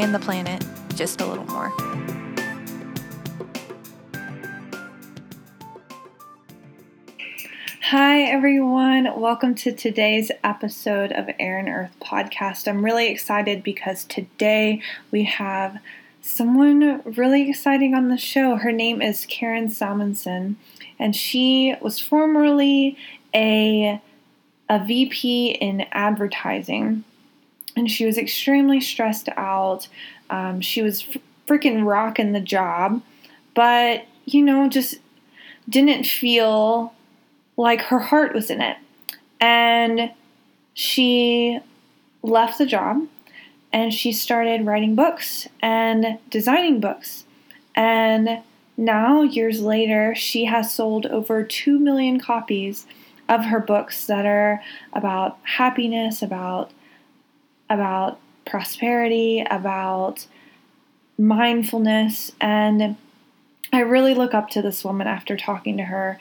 and the planet just a little more. Hi, everyone. Welcome to today's episode of Air and Earth podcast. I'm really excited because today we have someone really exciting on the show. Her name is Karen Salmansohn, and she was formerly a, a VP in advertising. And she was extremely stressed out. Um, she was freaking rocking the job, but, you know, just didn't feel like her heart was in it. And she left the job and she started writing books and designing books. And now, years later, she has sold over 2 million copies of her books that are about happiness, about about prosperity, about mindfulness, and I really look up to this woman after talking to her.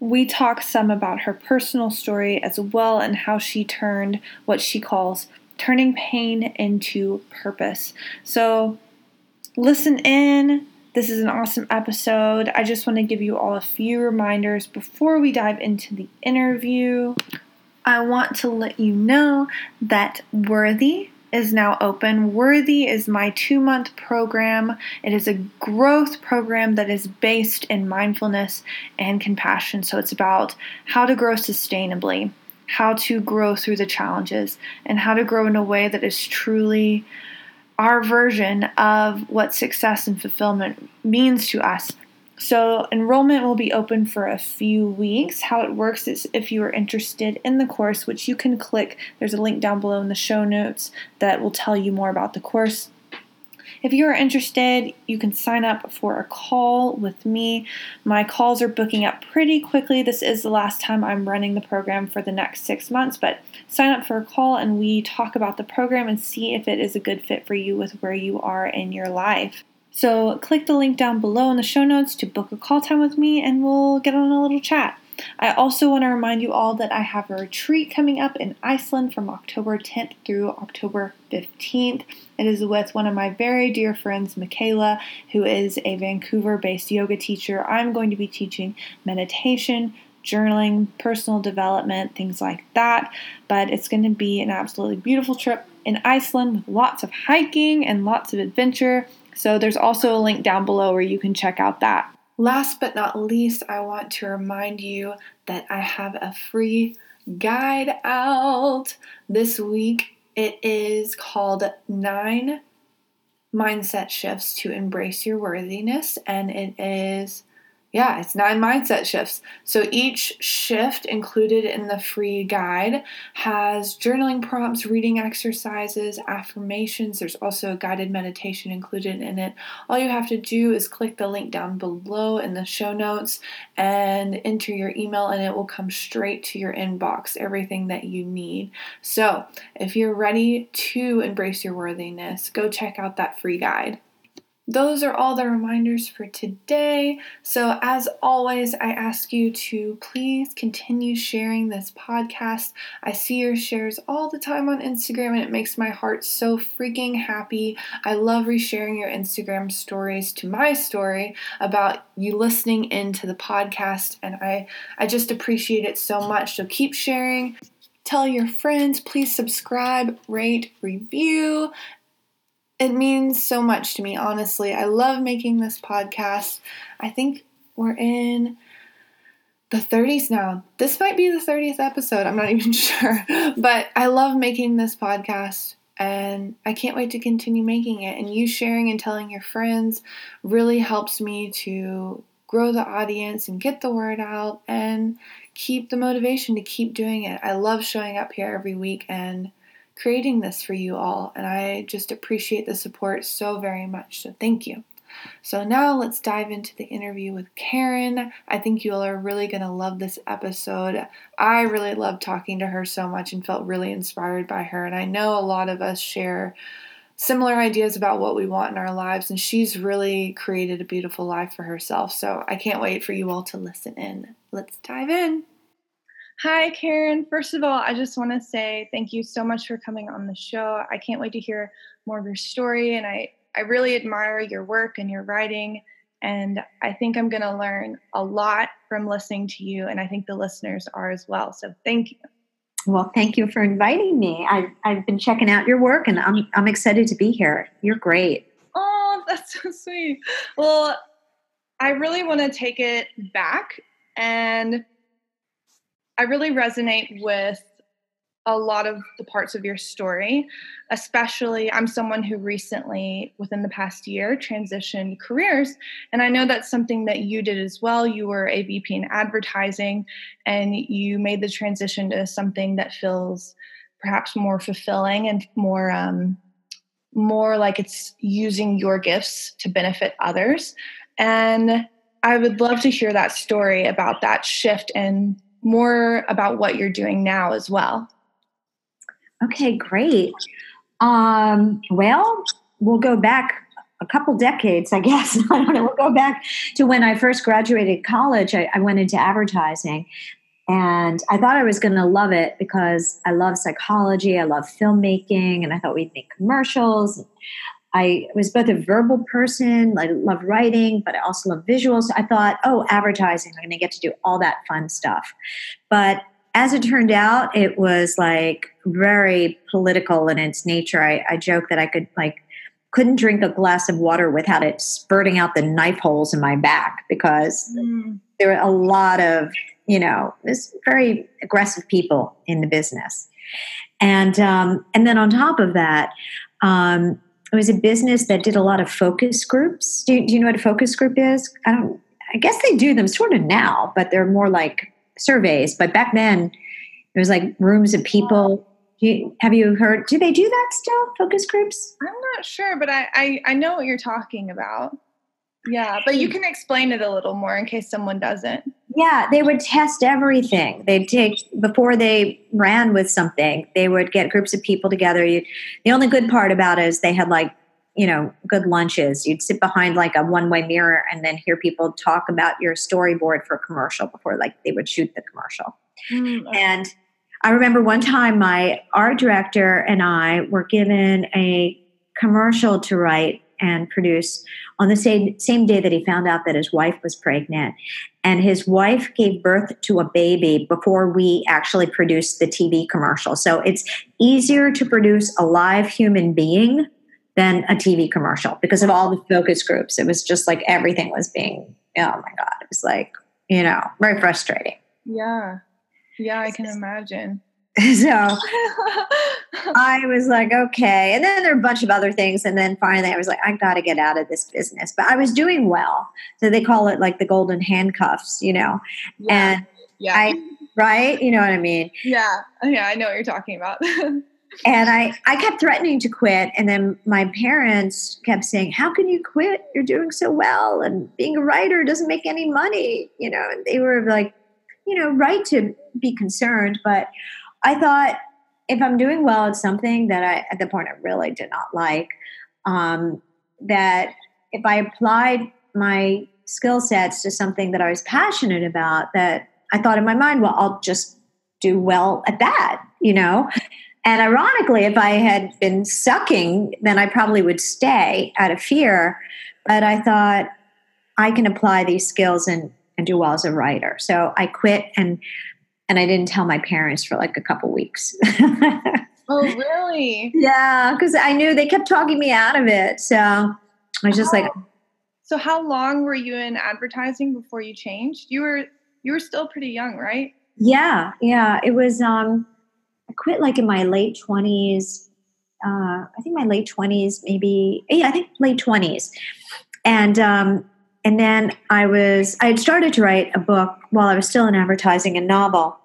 We talk some about her personal story as well and how she turned what she calls turning pain into purpose. So, listen in. This is an awesome episode. I just want to give you all a few reminders before we dive into the interview. I want to let you know that Worthy is now open. Worthy is my two month program. It is a growth program that is based in mindfulness and compassion. So it's about how to grow sustainably how to grow through the challenges and how to grow in a way that is truly our version of what success and fulfillment means to us. So, enrollment will be open for a few weeks. How it works is if you are interested in the course, which you can click, there's a link down below in the show notes that will tell you more about the course. If you are interested, you can sign up for a call with me. My calls are booking up pretty quickly. This is the last time I'm running the program for the next six months, but sign up for a call and we talk about the program and see if it is a good fit for you with where you are in your life. So, click the link down below in the show notes to book a call time with me and we'll get on a little chat. I also want to remind you all that I have a retreat coming up in Iceland from October 10th through October 15th. It is with one of my very dear friends, Michaela, who is a Vancouver based yoga teacher. I'm going to be teaching meditation, journaling, personal development, things like that. But it's going to be an absolutely beautiful trip in Iceland with lots of hiking and lots of adventure. So there's also a link down below where you can check out that. Last but not least, I want to remind you that I have a free guide out this week. It is called Nine Mindset Shifts to Embrace Your Worthiness, and it is yeah, it's nine mindset shifts. So each shift included in the free guide has journaling prompts, reading exercises, affirmations. There's also a guided meditation included in it. All you have to do is click the link down below in the show notes and enter your email, and it will come straight to your inbox, everything that you need. So if you're ready to embrace your worthiness, go check out that free guide those are all the reminders for today. So, as always, I ask you to please continue sharing this podcast. I see your shares all the time on Instagram and it makes my heart so freaking happy. I love resharing your Instagram stories to my story about you listening into the podcast and I I just appreciate it so much. So keep sharing. Tell your friends, please subscribe, rate, review, it means so much to me, honestly. I love making this podcast. I think we're in the 30s now. This might be the 30th episode. I'm not even sure. But I love making this podcast and I can't wait to continue making it. And you sharing and telling your friends really helps me to grow the audience and get the word out and keep the motivation to keep doing it. I love showing up here every week and creating this for you all. And I just appreciate the support so very much. So thank you. So now let's dive into the interview with Karen. I think you all are really going to love this episode. I really loved talking to her so much and felt really inspired by her. And I know a lot of us share similar ideas about what we want in our lives, and she's really created a beautiful life for herself. So I can't wait for you all to listen in. Let's dive in. Hi, Karen. First of all, I just want to say thank you so much for coming on the show. I can't wait to hear more of your story, and I, I really admire your work and your writing. And I think I'm going to learn a lot from listening to you, and I think the listeners are as well. So thank you. Well, thank you for inviting me. I, I've been checking out your work and I'm, I'm excited to be here. You're great. Oh, that's so sweet. Well, I really want to take it back and I really resonate with a lot of the parts of your story. Especially, I'm someone who recently, within the past year, transitioned careers. And I know that's something that you did as well. You were a VP in advertising and you made the transition to something that feels perhaps more fulfilling and more. Um, more like it's using your gifts to benefit others. And I would love to hear that story about that shift and more about what you're doing now as well. Okay, great. Um, well, we'll go back a couple decades, I guess. I don't know. We'll go back to when I first graduated college. I, I went into advertising and I thought I was going to love it because I love psychology, I love filmmaking, and I thought we'd make commercials. I was both a verbal person, I love writing, but I also love visuals. I thought, oh, advertising, I'm going to get to do all that fun stuff. But as it turned out, it was like very political in its nature. I, I joke that I could like couldn't drink a glass of water without it spurting out the knife holes in my back because mm. there were a lot of you know this very aggressive people in the business, and um, and then on top of that. Um, it was a business that did a lot of focus groups. Do you, do you know what a focus group is? I don't. I guess they do them sort of now, but they're more like surveys, but back then it was like rooms of people. You, have you heard? Do they do that still? Focus groups? I'm not sure, but I, I I know what you're talking about. Yeah, but you hmm. can explain it a little more in case someone doesn't. Yeah, they would test everything. They'd take before they ran with something. They would get groups of people together. You, the only good part about it is they had like you know good lunches you'd sit behind like a one way mirror and then hear people talk about your storyboard for a commercial before like they would shoot the commercial mm-hmm. and i remember one time my art director and i were given a commercial to write and produce on the same, same day that he found out that his wife was pregnant. And his wife gave birth to a baby before we actually produced the TV commercial. So it's easier to produce a live human being than a TV commercial because of all the focus groups. It was just like everything was being, oh my God, it was like, you know, very frustrating. Yeah. Yeah, I can imagine. So I was like, okay. And then there are a bunch of other things. And then finally I was like, I got to get out of this business. But I was doing well. So they call it like the golden handcuffs, you know. Yeah. And yeah. I, right? You know what I mean? Yeah. Yeah, I know what you're talking about. and I, I kept threatening to quit. And then my parents kept saying, How can you quit? You're doing so well. And being a writer doesn't make any money. You know, and they were like, you know, right to be concerned. But I thought, if I'm doing well at something that I, at the point, I really did not like, um, that if I applied my skill sets to something that I was passionate about, that I thought in my mind, well, I'll just do well at that, you know? And ironically, if I had been sucking, then I probably would stay out of fear. But I thought I can apply these skills and, and do well as a writer. So I quit and and I didn't tell my parents for like a couple weeks. oh, really? Yeah, because I knew they kept talking me out of it. So I was just oh. like. So how long were you in advertising before you changed? You were you were still pretty young, right? Yeah, yeah. It was um I quit like in my late 20s. Uh, I think my late 20s, maybe, yeah, I think late 20s. And, um, and then I was, I had started to write a book while I was still in advertising, a novel.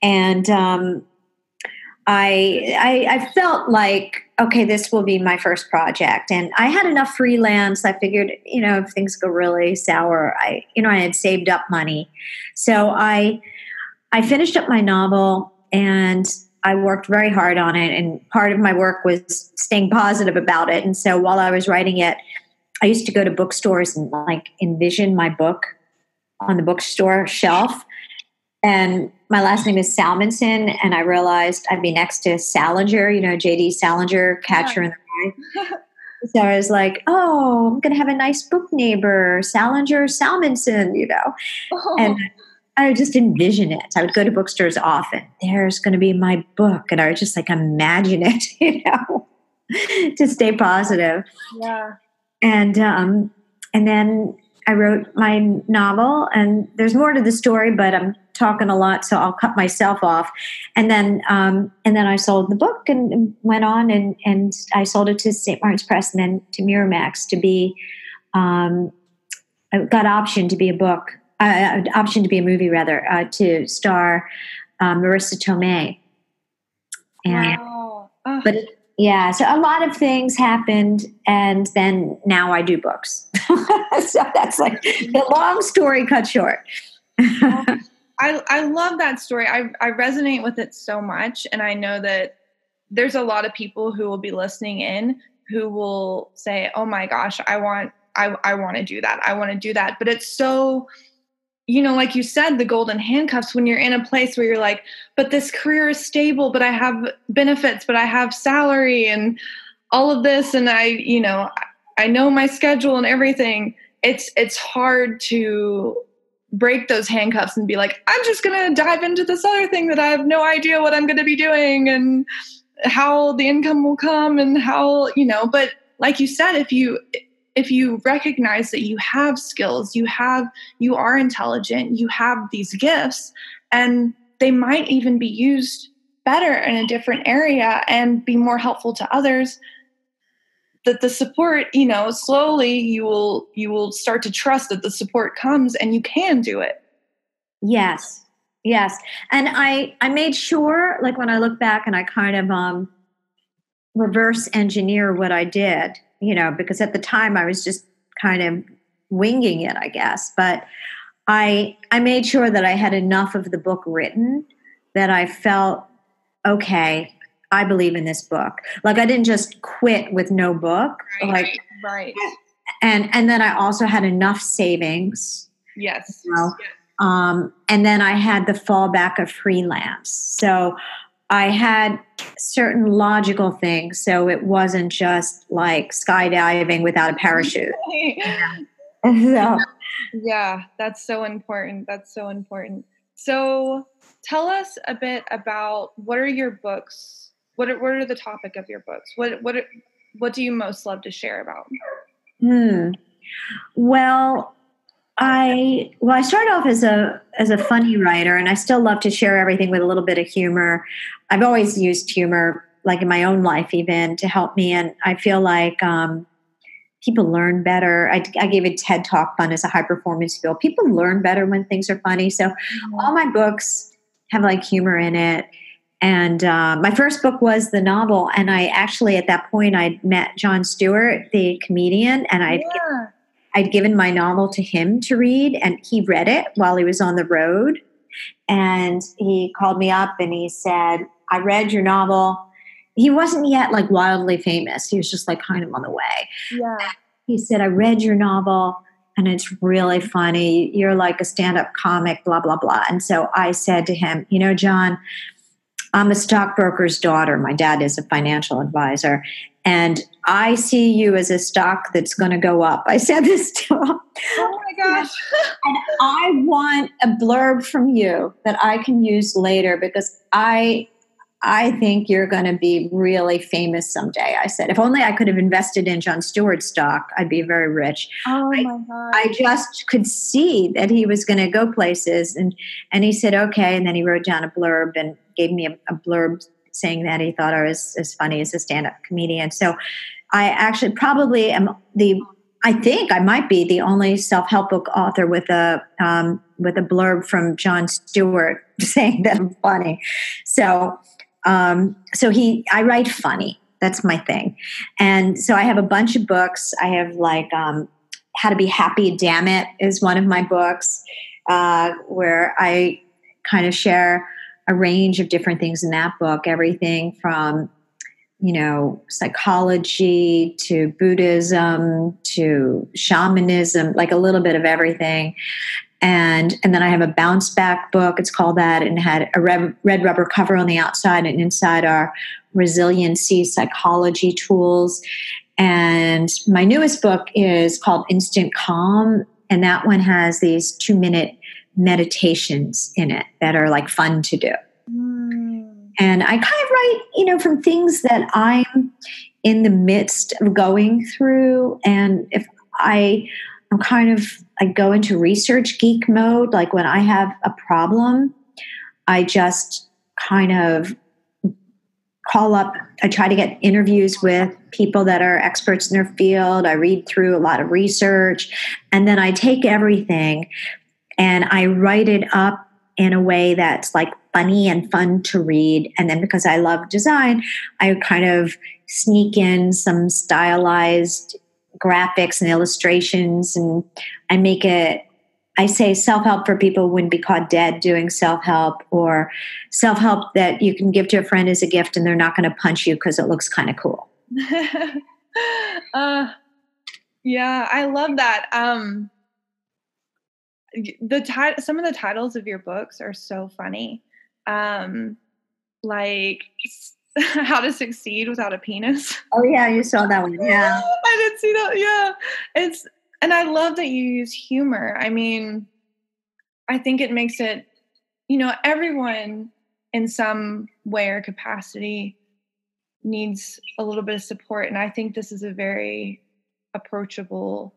And um, I, I I felt like okay, this will be my first project, and I had enough freelance. I figured, you know, if things go really sour, I you know I had saved up money, so I I finished up my novel and I worked very hard on it. And part of my work was staying positive about it. And so while I was writing it, I used to go to bookstores and like envision my book on the bookstore shelf. And my last name is Salmansohn, and I realized I'd be next to Salinger, you know, J.D. Salinger, Catcher yeah. in the Rye. so I was like, oh, I'm going to have a nice book neighbor, Salinger Salmansohn, you know. Oh. And I would just envision it. I would go to bookstores often. There's going to be my book. And I would just like imagine it, you know, to stay positive. Yeah. And, um, and then I wrote my novel, and there's more to the story, but I'm talking a lot, so I'll cut myself off. And then, um, and then I sold the book and, and, went on, and and I sold it to St. Martin's Press, and then to Miramax to be. Um, I got option to be a book uh, option to be a movie rather uh, to star um, Marisa Tomei. And, wow. Oh. But yeah, so a lot of things happened, and then now I do books. so that's like the long story cut short. I, I love that story. I, I resonate with it so much, and I know that there's a lot of people who will be listening in who will say, "Oh my gosh, I want I, I want to do that. I want to do that." But it's so you know, like you said, the golden handcuffs when you're in a place where you're like, but this career is stable, but I have benefits, but I have salary and all of this, and I, you know, I know my schedule and everything. It's it's hard to break those handcuffs and be like, I'm just gonna dive into this other thing that I have no idea what I'm gonna be doing and how the income will come and how, you know, but like you said, if you if you recognize that you have skills, you have you are intelligent, you have these gifts and they might even be used better in a different area and be more helpful to others that the support you know slowly you will you will start to trust that the support comes and you can do it. Yes. Yes. And i i made sure like when i look back and i kind of um reverse engineer what i did you know, because at the time I was just kind of winging it, I guess. But I I made sure that I had enough of the book written that I felt okay. I believe in this book. Like I didn't just quit with no book. Right, like right. And and then I also had enough savings. Yes. You know? yes. Um, and then I had the fallback of freelance. So I had certain logical things, so it wasn't just like skydiving without a parachute. so. Yeah, that's so important. That's so important. So, tell us a bit about what are your books? What are, what are the topic of your books? What what what do you most love to share about? Hmm. Well, I well, I started off as a as a funny writer, and I still love to share everything with a little bit of humor. I've always used humor, like in my own life, even to help me, and I feel like um, people learn better. I, I, gave a TED talk fun as a high performance skill. People learn better when things are funny. So mm-hmm. all my books have like humor in it. And uh, my first book was the novel, and I actually at that point I'd met Jon Stewart, the comedian, and I'd yeah. I'd given my novel to him to read, and he read it while he was on the road. And he called me up and he said, I read your novel. He wasn't yet like wildly famous. He was just like kind of on the way. Yeah. He said, I read your novel and it's really funny. You're like a stand up comic, blah, blah, blah. And so I said to him, You know, John, I'm a stockbroker's daughter. My dad is a financial advisor. And I see you as a stock that's going to go up. I said this to him. Oh my gosh. and I want a blurb from you that I can use later because I I think you're going to be really famous someday. I said, if only I could have invested in Jon Stewart stock, I'd be very rich. Oh my God. I just could see that he was going to go places. And, and he said, okay. And then he wrote down a blurb and gave me a, a blurb saying that he thought I was as funny as a stand up comedian. So I actually probably am the I think I might be the only self-help book author with a um, with a blurb from Jon Stewart saying that I'm funny. So Um, so he, I write funny. That's my thing. And so I have a bunch of books. I have like um, How to Be Happy, Damn It is one of my books uh, where I kind of share a range of different things in that book, everything from you know psychology to buddhism to shamanism like a little bit of everything. And and then i have a bounce back book. It's called that. And had a red, red rubber cover on the outside and inside are resiliency psychology tools. And my newest book is called instant calm. And that one has these two minute meditations in it that are like fun to do mm. And I kind of write, you know, from things that I'm in the midst of going through. And if I, I'm kind of, I go into research geek mode. Like when I have a problem, I just kind of call up, I try to get interviews with people that are experts in their field. I read through a lot of research and then I take everything and I write it up in a way that's like funny and fun to read. And then because I love design, I kind of sneak in some stylized graphics and illustrations and I make it I say self help for people wouldn't be caught dead doing self help, or self help that you can give to a friend as a gift and they're not going to punch you because it looks kind of cool. uh, yeah, I love that. Um, the ti- some of the titles of your books are so funny um, like how to succeed without a penis. Oh yeah, you saw that one. Yeah. I did see that. Yeah. It's and I love that you use humor. I mean, I think it makes it you know, everyone in some way or capacity needs a little bit of support and I think this is a very approachable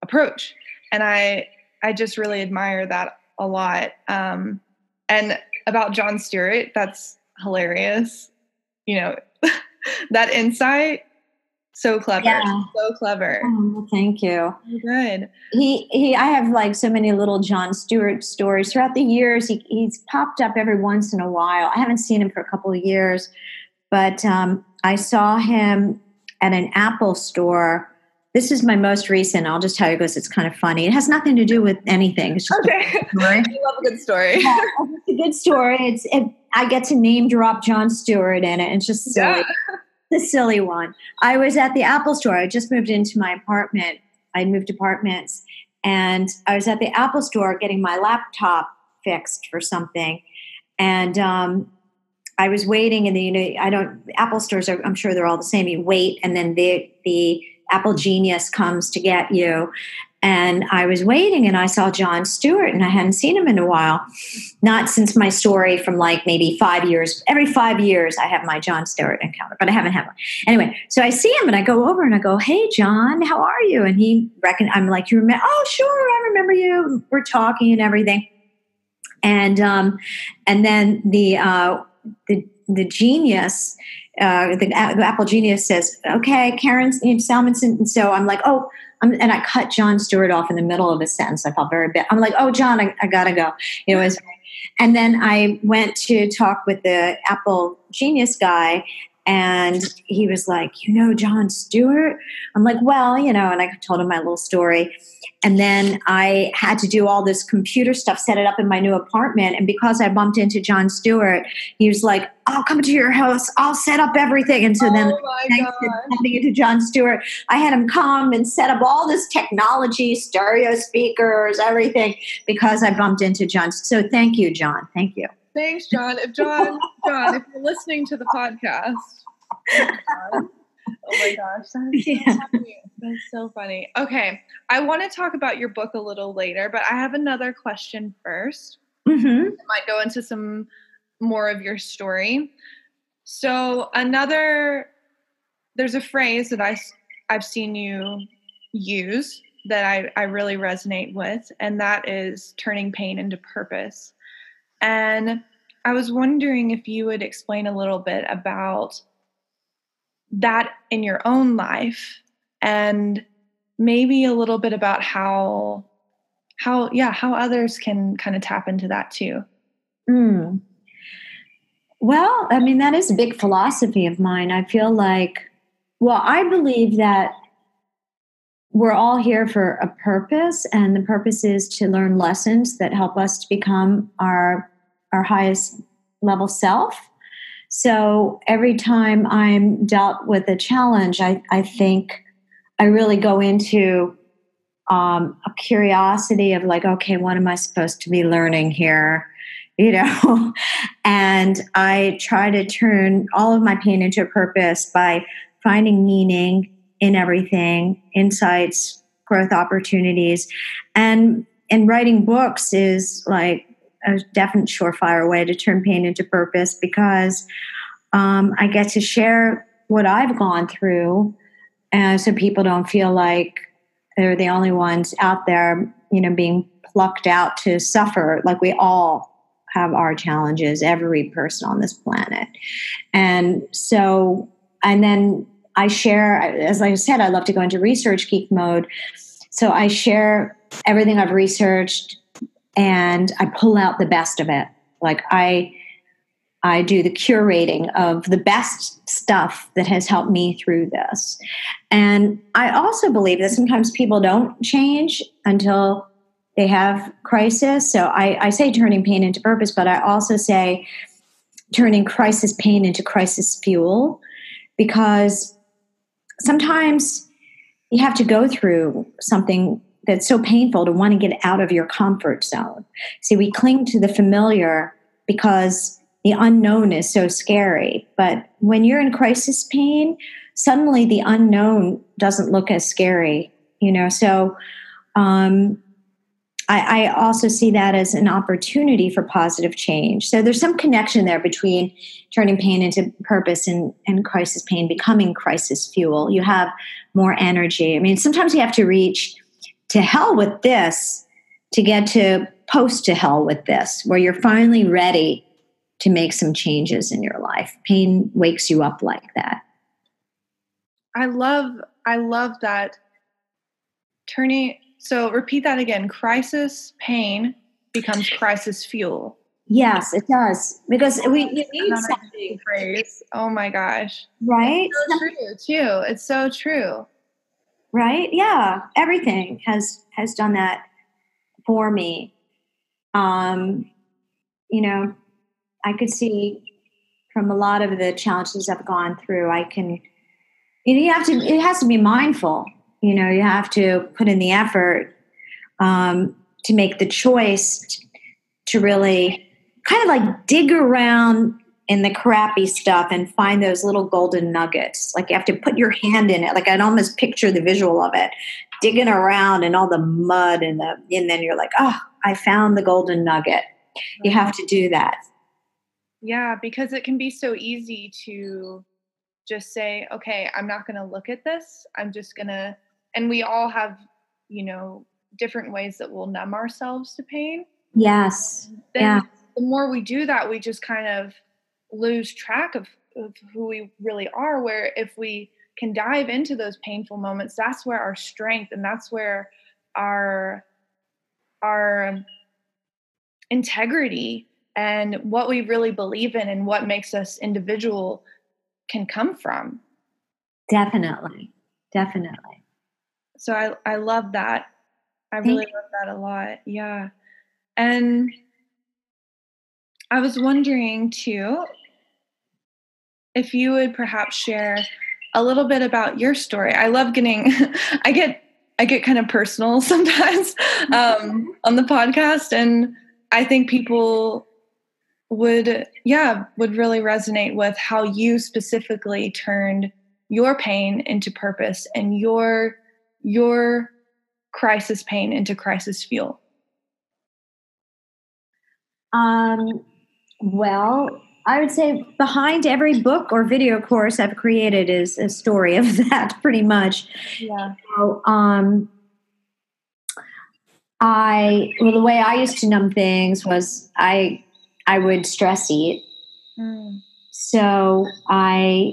approach. And I I just really admire that a lot. Um and about Jon Stewart, that's hilarious. You know, that insight, so clever, yeah. so clever. Oh, thank you. Good. He he. I have like so many little Jon Stewart stories throughout the years. He, he's popped up every once in a while. I haven't seen him for a couple of years, but um, I saw him at an Apple store this is my most recent. I'll just tell you because it's kind of funny. It has nothing to do with anything. It's just okay. A I love a good story. Yeah, it's a good story. It's it, I get to name drop Jon Stewart in it. It's just silly. Yeah. The silly one. I was at the Apple store. I just moved into my apartment. I moved apartments, and I was at the Apple store getting my laptop fixed for something, and um, I was waiting. And the you know I don't Apple stores are. I'm sure they're all the same. You wait, and then the the Apple Genius comes to get you. And I was waiting and I saw Jon Stewart and I hadn't seen him in a while. Not since my story from like maybe five years. Every five years I have my Jon Stewart encounter, but I haven't had one. Anyway, so I see him and I go over and I go, Hey John, how are you? And he reckon I'm like, You remember oh sure, I remember you. We're talking and everything. And um and then the uh the the genius uh, the, the, Apple Genius says, okay, Karen Salmansohn. And so I'm like, oh, I'm, and I cut Jon Stewart off in the middle of a sentence. I felt very bad. I'm like, oh, John, I, I gotta go. It was, and then I went to talk with the Apple Genius guy, and he was like, You know, Jon Stewart? I'm like, Well, you know, and I told him my little story. And then I had to do all this computer stuff, set it up in my new apartment. And because I bumped into Jon Stewart, he was like, I'll come to your house, I'll set up everything. And so oh then, thanks to bumping into Jon Stewart, I had him come and set up all this technology, stereo speakers, everything, because I bumped into John. So thank you, John. Thank you. Thanks, John. If John, John, if you're listening to the podcast, oh my gosh, that's so yeah. funny. That's so funny. Okay, I want to talk about your book a little later, but I have another question 1st mm-hmm. I might go into some more of your story. So another, there's a phrase that I I've seen you use that I, I really resonate with, and that is turning pain into purpose. And I was wondering if you would explain a little bit about that in your own life and maybe a little bit about how how yeah how others can kind of tap into that too mm. Well, I mean, that is a big philosophy of mine. I feel like, well, I believe that we're all here for a purpose, and the purpose is to learn lessons that help us to become our our highest level self. So every time I'm dealt with a challenge, I, I think I really go into um, a curiosity of like, okay, what am I supposed to be learning here? You know, and I try to turn all of my pain into a purpose by finding meaning in everything, insights, growth opportunities, and and writing books is like a definite surefire way to turn pain into purpose because um, I get to share what I've gone through, and so people don't feel like they're the only ones out there, you know, being plucked out to suffer. Like we all have our challenges, every person on this planet, and so and then I share, as I said, I love to go into research geek mode. So I share everything I've researched and I pull out the best of it. Like I, I do the curating of the best stuff that has helped me through this. And I also believe that sometimes people don't change until they have crisis. So I, I say turning pain into purpose, but I also say turning crisis pain into crisis fuel because sometimes you have to go through something that's so painful to want to get out of your comfort zone. See, we cling to the familiar because the unknown is so scary. But when you're in crisis pain, suddenly the unknown doesn't look as scary, you know. So um, I, I also see that as an opportunity for positive change. So there's some connection there between turning pain into purpose and, and crisis pain becoming crisis fuel. You have more energy. I mean, sometimes you have to reach to hell with this to get to post to hell with this, where you're finally ready to make some changes in your life. Pain wakes you up like that. I love I love that turning so repeat that again. Crisis pain becomes crisis fuel. Yes, it does because we you need something. Phrase. Oh my gosh! Right? It's so true too. It's so true. Right? Yeah. Everything has has done that for me. Um, you know, I could see from a lot of the challenges I've gone through. I can. You have to. It has to be mindful you know you have to put in the effort um, to make the choice to really kind of like dig around in the crappy stuff and find those little golden nuggets. Like you have to put your hand in it. Like i'd almost picture the visual of it digging around in all the mud and the and then you're like oh i found the golden nugget. You have to do that. Yeah because it can be so easy to just say okay i'm not going to look at this. I'm just going to and we all have you know different ways that we'll numb ourselves to pain. Yes. Then yeah. the more we do that we just kind of lose track of, of who we really are where if we can dive into those painful moments that's where our strength and that's where our our um, integrity and what we really believe in and what makes us individual can come from definitely definitely so I I love that. I really love that a lot. Yeah. And I was wondering too if you would perhaps share a little bit about your story. I love getting I get I get kind of personal sometimes um, on the podcast and I think people would yeah would really resonate with how you specifically turned your pain into purpose and your your crisis pain into crisis fuel? Um, well, I would say behind every book or video course I've created is a story of that, pretty much. Yeah. So, um, I well, the way I used to numb things was I I would stress eat. Mm. So I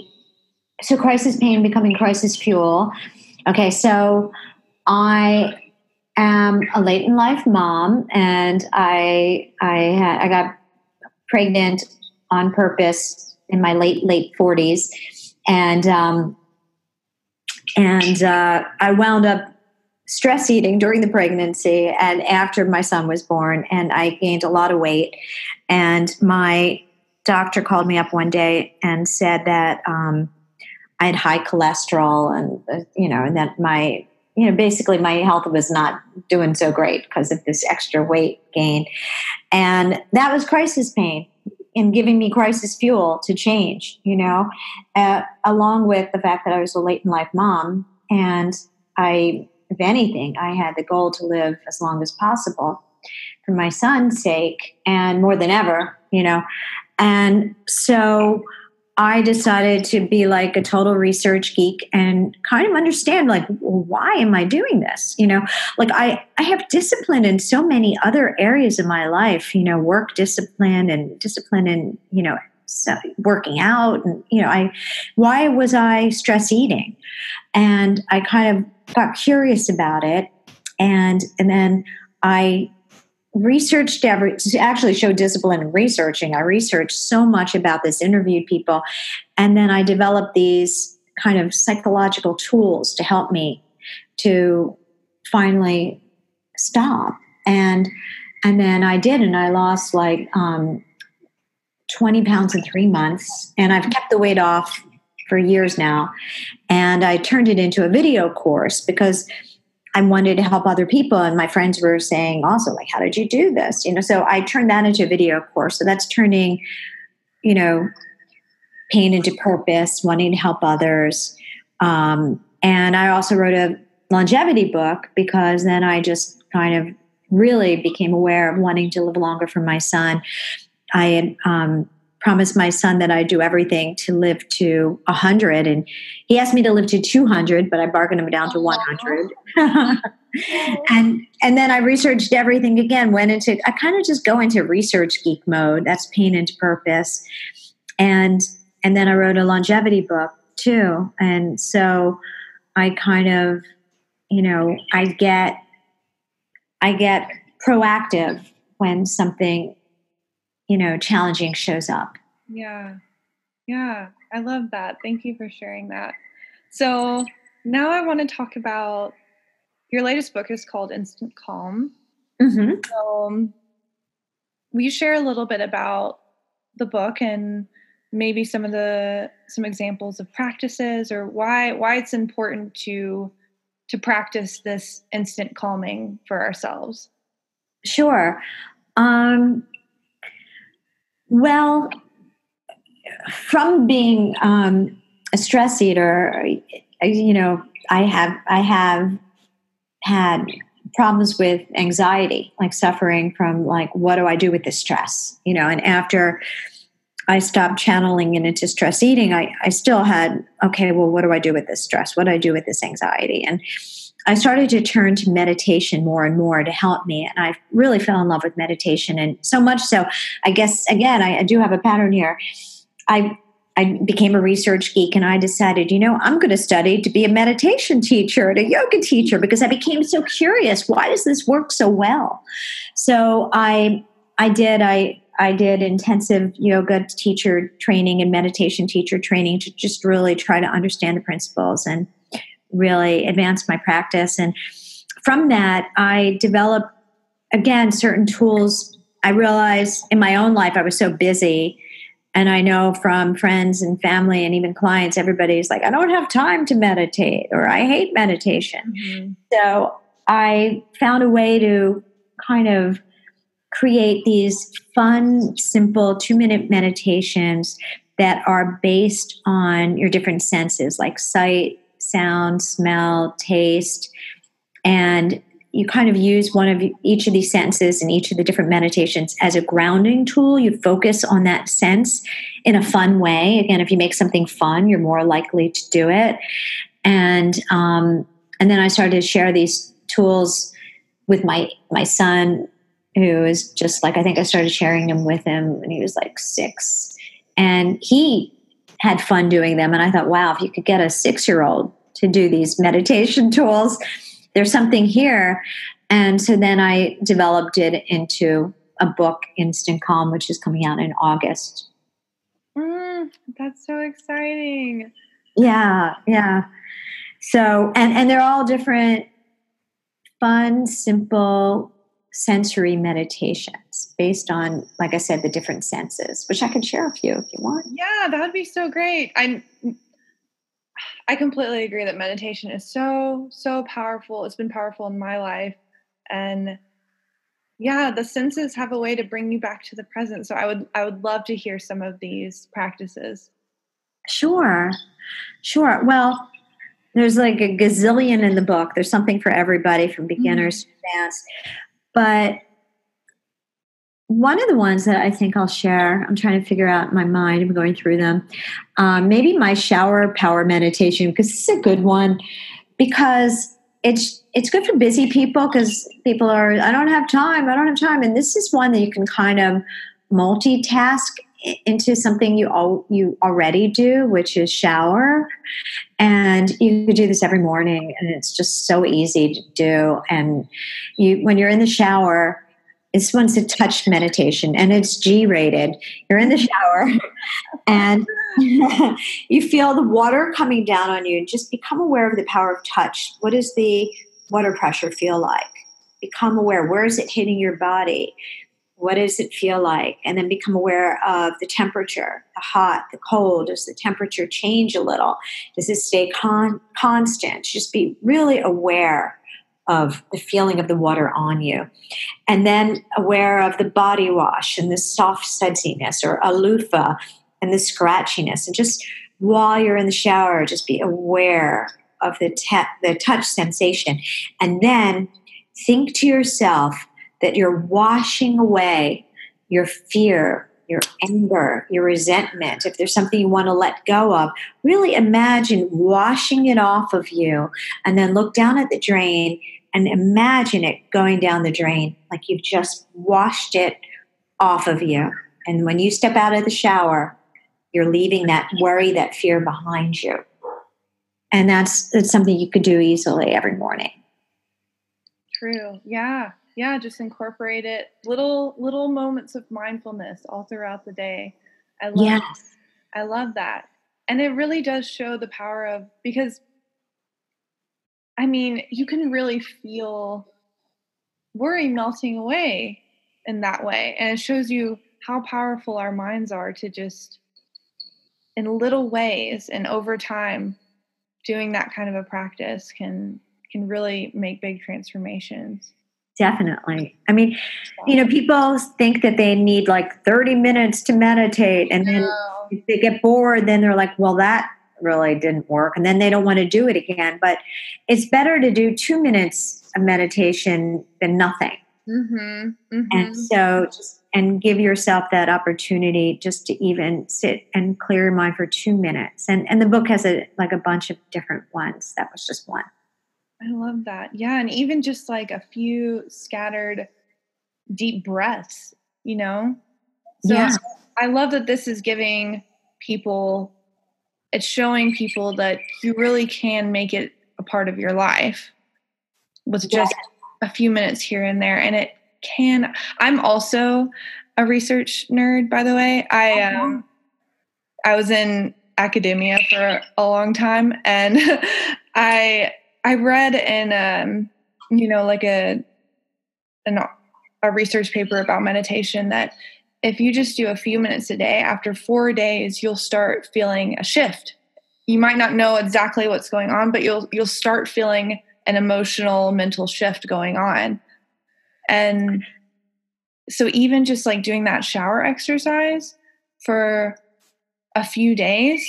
so crisis pain becoming crisis fuel. Okay, so I am a late in life mom, and I I had, I got pregnant on purpose in my late late 40s and um, and uh, I wound up stress eating during the pregnancy and after my son was born and I gained a lot of weight. And my doctor called me up one day and said that um, I had high cholesterol and uh, you know and that my you know basically my health was not doing so great because of this extra weight gain. And that was crisis pain and giving me crisis fuel to change you know uh, along with the fact that I was a late in life mom and I if anything I had the goal to live as long as possible for my son's sake and more than ever you know. And so I decided to be like a total research geek and kind of understand like why am I doing this? You know, like I I have discipline in so many other areas of my life, you know, work discipline and discipline in, you know, working out and you know, I why was I stress eating? And I kind of got curious about it and and then I researched every to actually show discipline in researching. I researched so much about this interviewed people and then i developed these kind of psychological tools to help me to finally stop. And and then i did and i lost like um, 20 pounds in three months and i've kept the weight off for years now. And i turned it into a video course because I wanted to help other people. And my friends were saying also, like, how did you do this? You know, so I turned that into a video course. So that's turning, you know, pain into purpose, wanting to help others. Um, and I also wrote a longevity book because then I just kind of really became aware of wanting to live longer for my son. I had um, promised my son that I'd do everything to live to 100. And he asked me to live to 200, but I bargained him down to 100. and and then I researched everything again, went into, I kind of just go into research geek mode. That's pain into purpose. And, and then I wrote a longevity book too. And so I kind of, you know, I get, I get proactive when something you know challenging shows up. Yeah. Yeah. I love that. Thank you for sharing that. So now i want to talk about your latest book is called instant calm. Mm-hmm. so um, will you share a little bit about the book and maybe some of the some examples of practices or why why it's important to to practice this instant calming for ourselves? Sure. Um, well, from being um, a stress eater, you know, I have I have had problems with anxiety, like suffering from like what do I do with this stress, you know, and after I stopped channeling it into stress eating, I, I still had, okay, well, what do I do with this stress? What do I do with this anxiety? And I started to turn to meditation more and more to help me. And I really fell in love with meditation. And so much so, I guess, again, I, I do have a pattern here. I I became a research geek and I decided, you know, I'm going to study to be a meditation teacher and a yoga teacher because I became so curious. Why does this work so well? So I I did I I did intensive yoga teacher training and meditation teacher training to just really try to understand the principles and really advanced my practice. And from that, I developed, again, certain tools. I realized in my own life, I was so busy. And I know from friends and family and even clients, everybody's like, I don't have time to meditate or I hate meditation. Mm-hmm. So I found a way to kind of create these fun, simple two minute meditations that are based on your different senses like sight, sound, smell, taste, and you kind of use one of each of these senses in each of the different meditations as a grounding tool. You focus on that sense in a fun way. Again, if you make something fun, you're more likely to do it. And um, and then I started to share these tools with my my son, who is just like I think I started sharing them with him when he was like six, and he had fun doing them. And I thought, wow, if you could get a six year old to do these meditation tools, there's something here. And so then I developed it into a book, Instant Calm, which is coming out in August. Mm, that's so exciting. Yeah, yeah. So, and and they're all different, fun, simple sensory meditations based on, like I said, the different senses, which I can share with you if you want. Yeah, that would be so great. I I completely agree that meditation is so so powerful. It's been powerful in my life, and yeah, the senses have a way to bring you back to the present. So I would I would love to hear some of these practices. Sure. Sure. Well, there's like a gazillion in the book. There's something for everybody from beginners mm-hmm. to advanced. But one of the ones that I think I'll share, I'm trying to figure out my mind, I'm going through them. Um, maybe my shower power meditation, because is a good one because it's it's good for busy people because people are I don't have time, I don't have time, and this is one that you can kind of multitask into something you all you already do, which is shower. And you could do this every morning, and it's just so easy to do. And you, when you're in the shower, this one's a touch meditation, and it's G rated. You're in the shower, and you feel the water coming down on you. And just become aware of the power of touch. What does the water pressure feel like? Become aware. Where is it hitting your body? What does it feel like? And then become aware of the temperature, the hot, the cold. Does the temperature change a little? Does it stay con- constant? Just be really aware of the feeling of the water on you. And then aware of the body wash and the soft sudsiness or a loofah and the scratchiness. And just while you're in the shower, just be aware of the, te- the touch sensation. And then think to yourself, that you're washing away your fear, your anger, your resentment, if there's something you want to let go of, really imagine washing it off of you and then look down at the drain and imagine it going down the drain like you've just washed it off of you. And when you step out of the shower, you're leaving that worry, that fear behind you. And that's, that's something you could do easily every morning. True. Yeah yeah just incorporate it little little moments of mindfulness all throughout the day i love yes. i love that and it really does show the power of because i mean you can really feel worry melting away in that way. And it shows you how powerful our minds are to just in little ways and over time doing that kind of a practice can can really make big transformations. Definitely. I mean, you know, people think that they need like 30 minutes to meditate, and then if they get bored, then they're like, well, that really didn't work. And then they don't want to do it again. But it's better to do two minutes of meditation than nothing. Mm-hmm, mm-hmm. And so just and give yourself that opportunity just to even sit and clear your mind for two minutes. And and the book has a like a bunch of different ones. That was just one. I love that. Yeah. And even just like a few scattered deep breaths, you know? So yeah. I love that this is giving people, it's showing people that you really can make it a part of your life with just a few minutes here and there. And it can, I'm also a research nerd, by the way. I, uh-huh. um, I was in academia for a long time and I I read in um, you know like a an, a research paper about meditation that if you just do a few minutes a day after 4 days you'll start feeling a shift. You might not know exactly what's going on but you'll you'll start feeling an emotional mental shift going on. And so even just like doing that shower exercise for a few days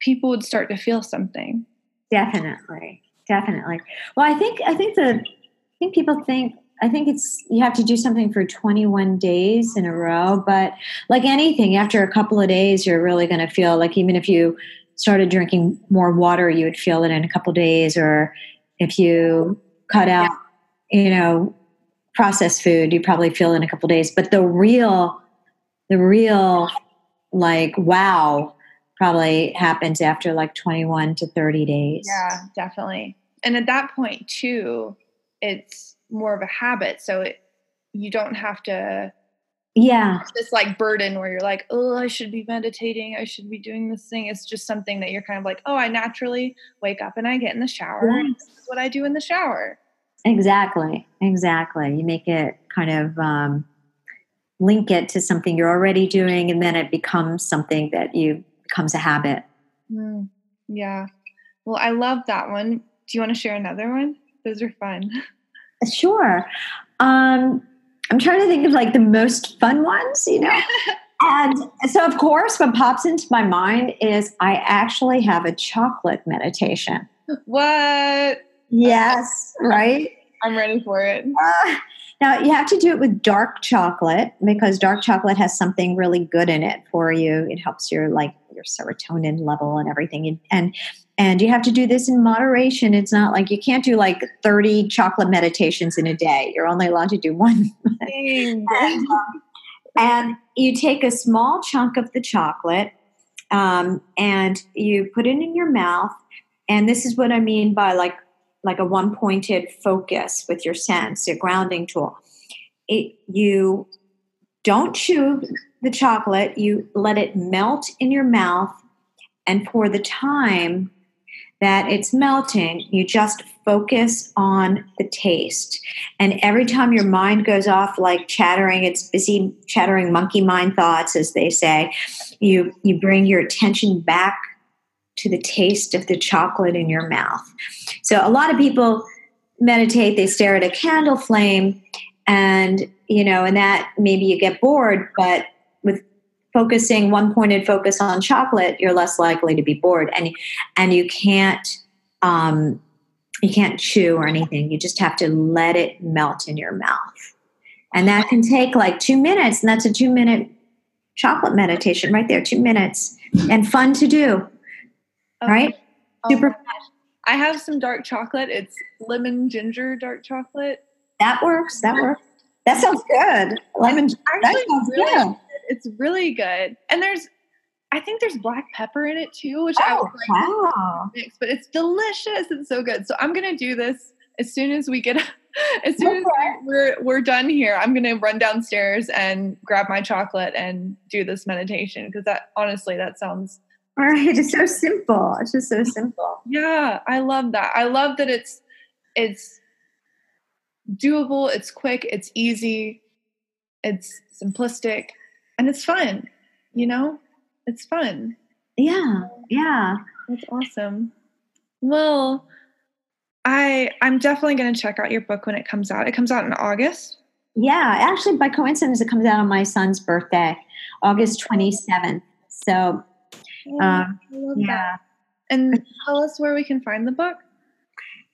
people would start to feel something. Definitely definitely. Well, I think I think the I think people think I think it's you have to do something for 21 days in a row, but like anything, after a couple of days, you're really going to feel like even if you started drinking more water, you would feel it in a couple of days, or if you cut out, you know, processed food, you probably feel it in a couple of days. But the real, the real, like wow, probably happens after like 21 to 30 days. Yeah, definitely and at that point too it's more of a habit so it, you don't have to Yeah. This like burden where you're like, oh, I should be meditating. I should be doing this thing. It's just something that you're kind of like, oh, I naturally wake up and I get in the shower. Yes. This is what I do in the shower. Exactly. Exactly. You make it kind of um, link it to something you're already doing, and then it becomes something that you becomes a habit. Mm, yeah. Well, I love that one. Do you want to share another one? Those are fun. Sure. Um, I'm trying to think of like the most fun ones, you know. and so, of course, what pops into my mind is I actually have a chocolate meditation. what? Yes, right. I'm ready for it. Uh, now you have to do it with dark chocolate because dark chocolate has something really good in it for you. It helps your like your serotonin level and everything. And and you have to do this in moderation. It's not like you can't do like 30 chocolate meditations in a day. You're only allowed to do one. And, um, and you take a small chunk of the chocolate um, and you put it in your mouth. And this is what I mean by like like a one pointed focus with your sense, a grounding tool. It, you don't chew the chocolate, you let it melt in your mouth. And for the time that it's melting, you just focus on the taste. And every time your mind goes off like chattering, it's busy chattering monkey mind thoughts, as they say, you, you bring your attention back to the taste of the chocolate in your mouth. So a lot of people meditate, they stare at a candle flame and you know, and that maybe you get bored, but focusing one pointed focus on chocolate, you're less likely to be bored and and you can't um you can't chew or anything. You just have to let it melt in your mouth. And that can take like 2 minutes and that's a 2 minute chocolate meditation right there, 2 minutes and fun to do. Okay. Right? Oh Super gosh. I have some dark chocolate. It's lemon ginger dark chocolate. That works. That works. That sounds good. Lemon. That Actually, sounds really good. It's really good. And there's, I think there's black pepper in it too, which I Oh, would like wow. mix, but it's delicious. It's so good. So I'm gonna do this as soon as we get, as soon as we're we're done here. I'm gonna run downstairs and grab my chocolate and do this meditation because that honestly that sounds All right. It's so simple. It's just so simple. Yeah, I love that. I love that it's it's doable, it's quick, it's easy, it's simplistic, and it's fun. You know? It's fun. Yeah. Yeah. That's awesome. Well, I I'm definitely going to check out your book when it comes out. It comes out in August. Yeah. Actually, by coincidence, it comes out on my son's birthday, August 27th. So, Oh, Um, I love yeah. that. And tell us where we can find the book.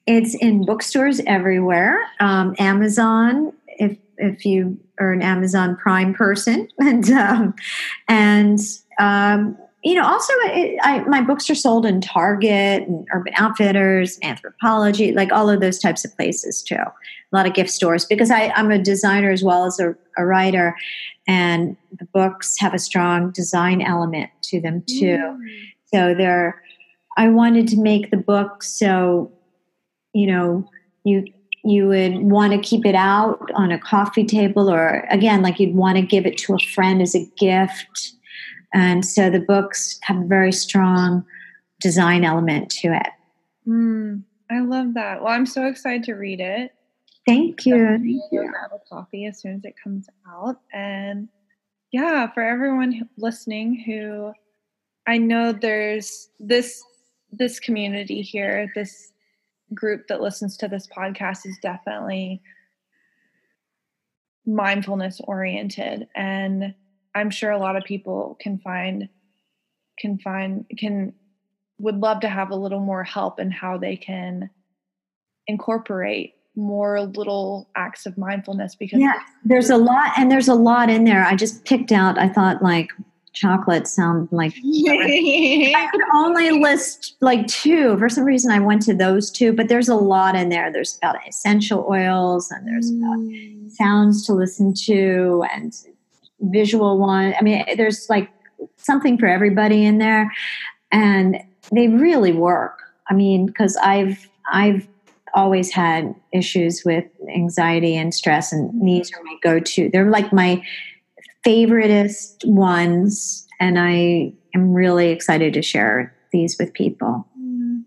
It's in bookstores everywhere. Um, Amazon, if if you are an Amazon Prime person, and um, and um, you know, also it, I, my books are sold in Target and Urban Outfitters, Anthropologie, like all of those types of places too. A lot of gift stores because I, I'm a designer as well as a, a writer, and the books have a strong design element to them too. Mm. So there, I wanted to make the book so, you know, you you would want to keep it out on a coffee table, or again, like you'd want to give it to a friend as a gift. And so the books have a very strong design element to it. Mm, I love that. Well, I'm so excited to read it. Thank you. Thank We'll you. grab a coffee as soon as it comes out. And yeah, for everyone listening who I know there's this this community here, this group that listens to this podcast is definitely mindfulness oriented and I'm sure a lot of people can find can find can would love to have a little more help in how they can incorporate more little acts of mindfulness because Yeah, there's a lot, and there's a lot in there. I just picked out. I thought like chocolate sound like I could only list like two. For some reason, I went to those two, but there's a lot in there. There's about essential oils, and there's about Mm. sounds to listen to, and visual one. I mean, there's like something for everybody in there, and they really work. I mean, because I've I've always had issues with anxiety and stress, and these are my go-to. They're like my favoriteest ones, and I am really excited to share these with people. Mm.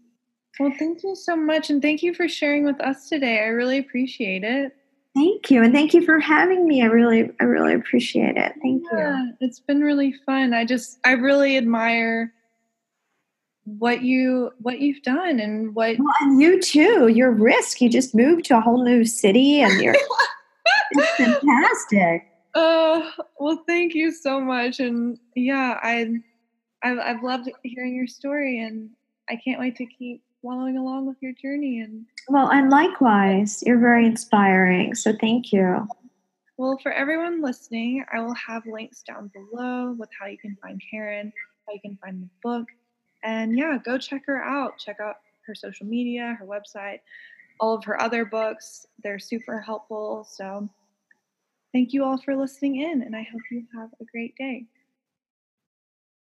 Well, thank you so much, and thank you for sharing with us today. I really appreciate it. Thank you, and thank you for having me. I really, I really appreciate it. Thank Yeah, you. it's been really fun. I just, I really admire what you what you've done and what Well, and you too. Your risk. You just moved to a whole new city, and you're it's fantastic. Oh, well, thank you so much. And yeah, I, I've, I've loved hearing your story, and I can't wait to keep following along with your journey. And Well, and likewise, you're very inspiring. So thank you. well, for everyone listening, I will have links down below with how you can find Karen, how you can find the book, and yeah, go check her out. Check out her social media, her website, all of her other books. They're super helpful. So. Thank you all for listening in, and I hope you have a great day.